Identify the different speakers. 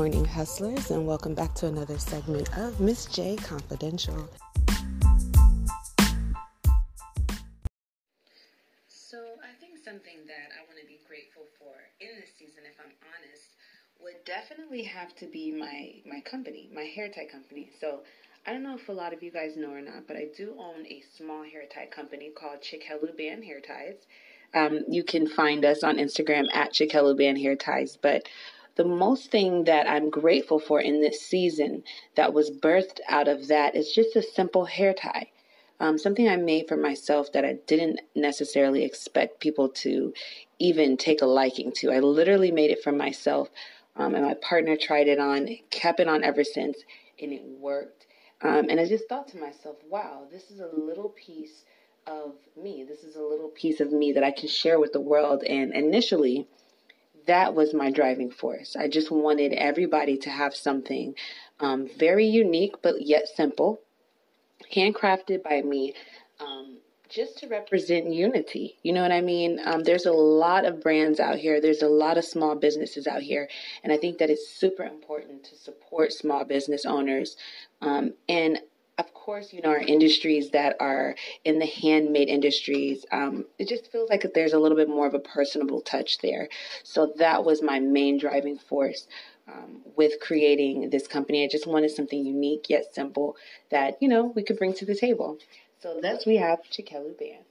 Speaker 1: morning, hustlers, and welcome back to another segment of Miss J Confidential. So, I think something that I want to be grateful for in this season, if I'm honest, would definitely have to be my my company, my hair tie company. So, I don't know if a lot of you guys know or not, but I do own a small hair tie company called Chikelu Band Hair Ties. Um, you can find us on Instagram at Chikelu Band Hair Ties, but the most thing that I'm grateful for in this season that was birthed out of that is just a simple hair tie. Um, something I made for myself that I didn't necessarily expect people to even take a liking to. I literally made it for myself, um, and my partner tried it on, kept it on ever since, and it worked. Um, and I just thought to myself, wow, this is a little piece of me. This is a little piece of me that I can share with the world. And initially, that was my driving force. I just wanted everybody to have something um, very unique but yet simple, handcrafted by me, um, just to represent unity. You know what I mean? Um, there's a lot of brands out here, there's a lot of small businesses out here, and I think that it's super important to support small business owners. Um, and course, you know, our industries that are in the handmade industries, um, it just feels like there's a little bit more of a personable touch there. So that was my main driving force um, with creating this company. I just wanted something unique yet simple that, you know, we could bring to the table. So thus we have Chikelu Band.